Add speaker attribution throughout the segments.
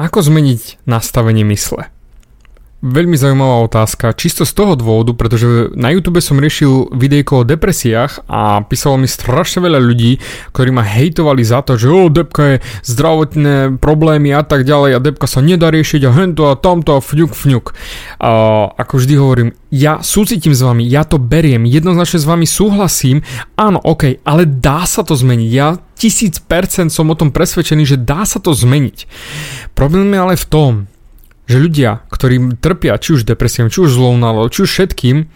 Speaker 1: Ako zmeniť nastavenie mysle? Veľmi zaujímavá otázka, čisto z toho dôvodu, pretože na YouTube som riešil videjko o depresiách a písalo mi strašne veľa ľudí, ktorí ma hejtovali za to, že o, depka je zdravotné problémy a tak ďalej a depka sa nedá riešiť a hento a tamto a fňuk fňuk. A ako vždy hovorím, ja súcitím s vami, ja to beriem, jednoznačne s vami súhlasím, áno, ok, ale dá sa to zmeniť, ja tisíc percent som o tom presvedčený, že dá sa to zmeniť. Problém je ale v tom, že ľudia, ktorí trpia či už depresiou, či už zlou náladou, či už všetkým,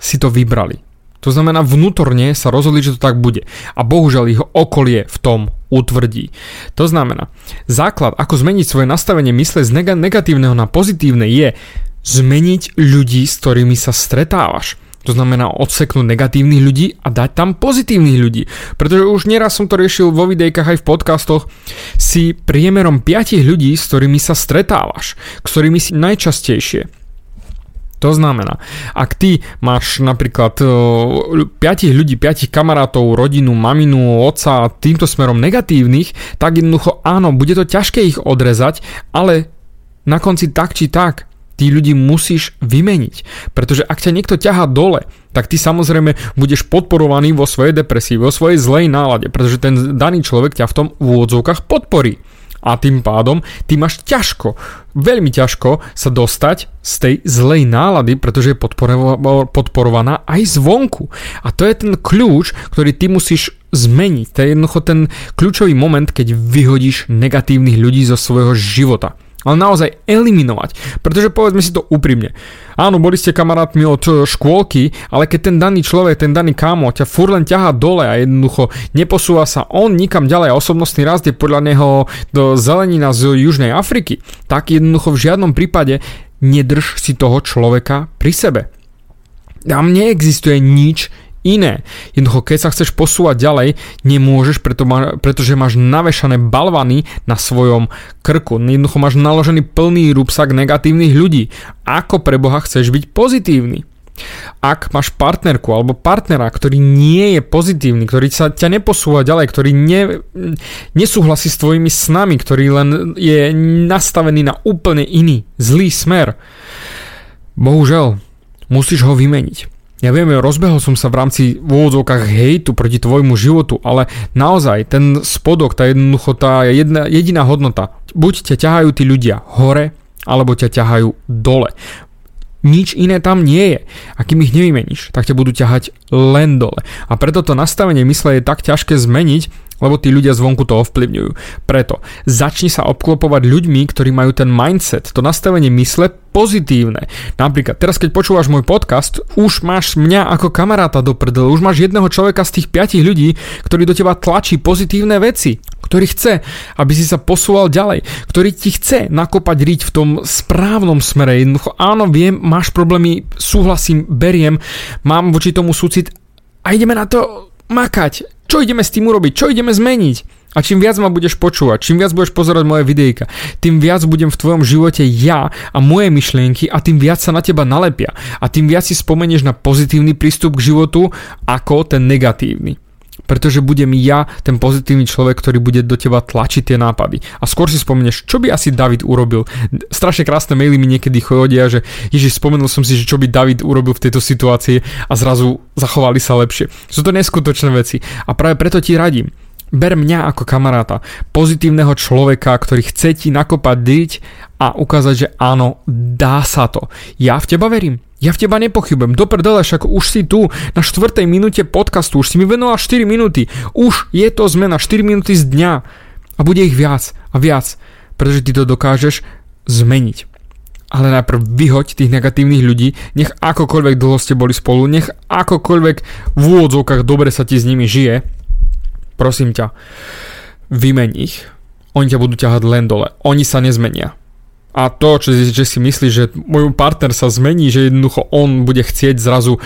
Speaker 1: si to vybrali. To znamená, vnútorne sa rozhodli, že to tak bude. A bohužiaľ ich okolie v tom utvrdí. To znamená, základ, ako zmeniť svoje nastavenie mysle z negatívneho na pozitívne je zmeniť ľudí, s ktorými sa stretávaš. To znamená odseknúť negatívnych ľudí a dať tam pozitívnych ľudí. Pretože už nieraz som to riešil vo videjkách aj v podcastoch, si priemerom 5 ľudí, s ktorými sa stretávaš, s ktorými si najčastejšie. To znamená, ak ty máš napríklad 5 ľudí, 5 kamarátov, rodinu, maminu, otca týmto smerom negatívnych, tak jednoducho áno, bude to ťažké ich odrezať, ale na konci tak či tak tí ľudí musíš vymeniť. Pretože ak ťa niekto ťahá dole, tak ty samozrejme budeš podporovaný vo svojej depresii, vo svojej zlej nálade, pretože ten daný človek ťa v tom v úvodzovkách podporí. A tým pádom ty máš ťažko, veľmi ťažko sa dostať z tej zlej nálady, pretože je podporovaná aj zvonku. A to je ten kľúč, ktorý ty musíš zmeniť. To je jednoducho ten kľúčový moment, keď vyhodíš negatívnych ľudí zo svojho života ale naozaj eliminovať. Pretože povedzme si to úprimne. Áno, boli ste kamarátmi od e, škôlky, ale keď ten daný človek, ten daný kámo ťa fur len ťaha dole a jednoducho neposúva sa on nikam ďalej osobnostný rast je podľa neho do zelenina z Južnej Afriky, tak jednoducho v žiadnom prípade nedrž si toho človeka pri sebe. Tam neexistuje nič iné. Jednoducho, keď sa chceš posúvať ďalej, nemôžeš, preto má, pretože máš navešané balvany na svojom krku. Jednoducho máš naložený plný rúbsak negatívnych ľudí. Ako pre Boha chceš byť pozitívny? Ak máš partnerku alebo partnera, ktorý nie je pozitívny, ktorý sa ťa neposúva ďalej, ktorý ne, nesúhlasí s tvojimi snami, ktorý len je nastavený na úplne iný, zlý smer, bohužel, musíš ho vymeniť. Ja viem, rozbehol som sa v rámci v úvodzovkách hejtu proti tvojmu životu, ale naozaj ten spodok, tá jednoducho, tá jedna, jediná hodnota, buď ťa ťahajú tí ľudia hore, alebo ťa ťahajú dole. Nič iné tam nie je. A kým ich nevymeníš, tak ťa budú ťahať len dole. A preto to nastavenie mysle je tak ťažké zmeniť, lebo tí ľudia zvonku to ovplyvňujú. Preto začni sa obklopovať ľuďmi, ktorí majú ten mindset, to nastavenie mysle pozitívne. Napríklad, teraz keď počúvaš môj podcast, už máš mňa ako kamaráta do prdele, už máš jedného človeka z tých piatich ľudí, ktorý do teba tlačí pozitívne veci, ktorý chce, aby si sa posúval ďalej, ktorý ti chce nakopať riť v tom správnom smere. Jednoducho, áno, viem, máš problémy, súhlasím, beriem, mám voči tomu súcit a ideme na to makať čo ideme s tým urobiť? Čo ideme zmeniť? A čím viac ma budeš počúvať, čím viac budeš pozerať moje videjka, tým viac budem v tvojom živote ja a moje myšlienky a tým viac sa na teba nalepia. A tým viac si spomenieš na pozitívny prístup k životu ako ten negatívny pretože budem ja ten pozitívny človek, ktorý bude do teba tlačiť tie nápady. A skôr si spomenieš, čo by asi David urobil. Strašne krásne maily mi niekedy chodia, že Ježiš, spomenul som si, že čo by David urobil v tejto situácii a zrazu zachovali sa lepšie. Sú to neskutočné veci a práve preto ti radím. Ber mňa ako kamaráta, pozitívneho človeka, ktorý chce ti nakopať dyť a ukázať, že áno, dá sa to. Ja v teba verím. Ja v teba nepochybujem. Do prdele, však už si tu na 4. minúte podcastu, už si mi venoval 4 minúty. Už je to zmena 4 minúty z dňa. A bude ich viac a viac, pretože ty to dokážeš zmeniť. Ale najprv vyhoď tých negatívnych ľudí, nech akokoľvek dlho ste boli spolu, nech akokoľvek v úvodzovkách dobre sa ti s nimi žije. Prosím ťa, vymeň ich. Oni ťa budú ťahať len dole. Oni sa nezmenia a to, že, že si myslí, že môj partner sa zmení, že jednoducho on bude chcieť zrazu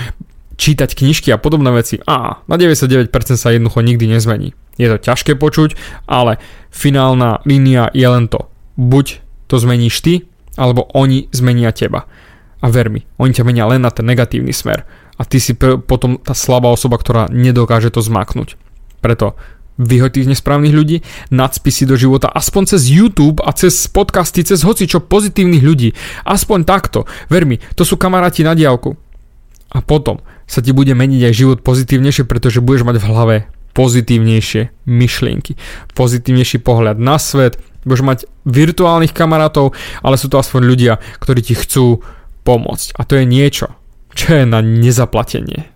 Speaker 1: čítať knižky a podobné veci. A na 99% sa jednoducho nikdy nezmení. Je to ťažké počuť, ale finálna línia je len to. Buď to zmeníš ty, alebo oni zmenia teba. A ver mi, oni ťa menia len na ten negatívny smer. A ty si potom tá slabá osoba, ktorá nedokáže to zmaknúť. Preto vyhoď tých nesprávnych ľudí, nacpi si do života aspoň cez YouTube a cez podcasty, cez hoci čo pozitívnych ľudí. Aspoň takto. Ver mi, to sú kamaráti na diálku. A potom sa ti bude meniť aj život pozitívnejšie, pretože budeš mať v hlave pozitívnejšie myšlienky, pozitívnejší pohľad na svet, budeš mať virtuálnych kamarátov, ale sú to aspoň ľudia, ktorí ti chcú pomôcť. A to je niečo, čo je na nezaplatenie.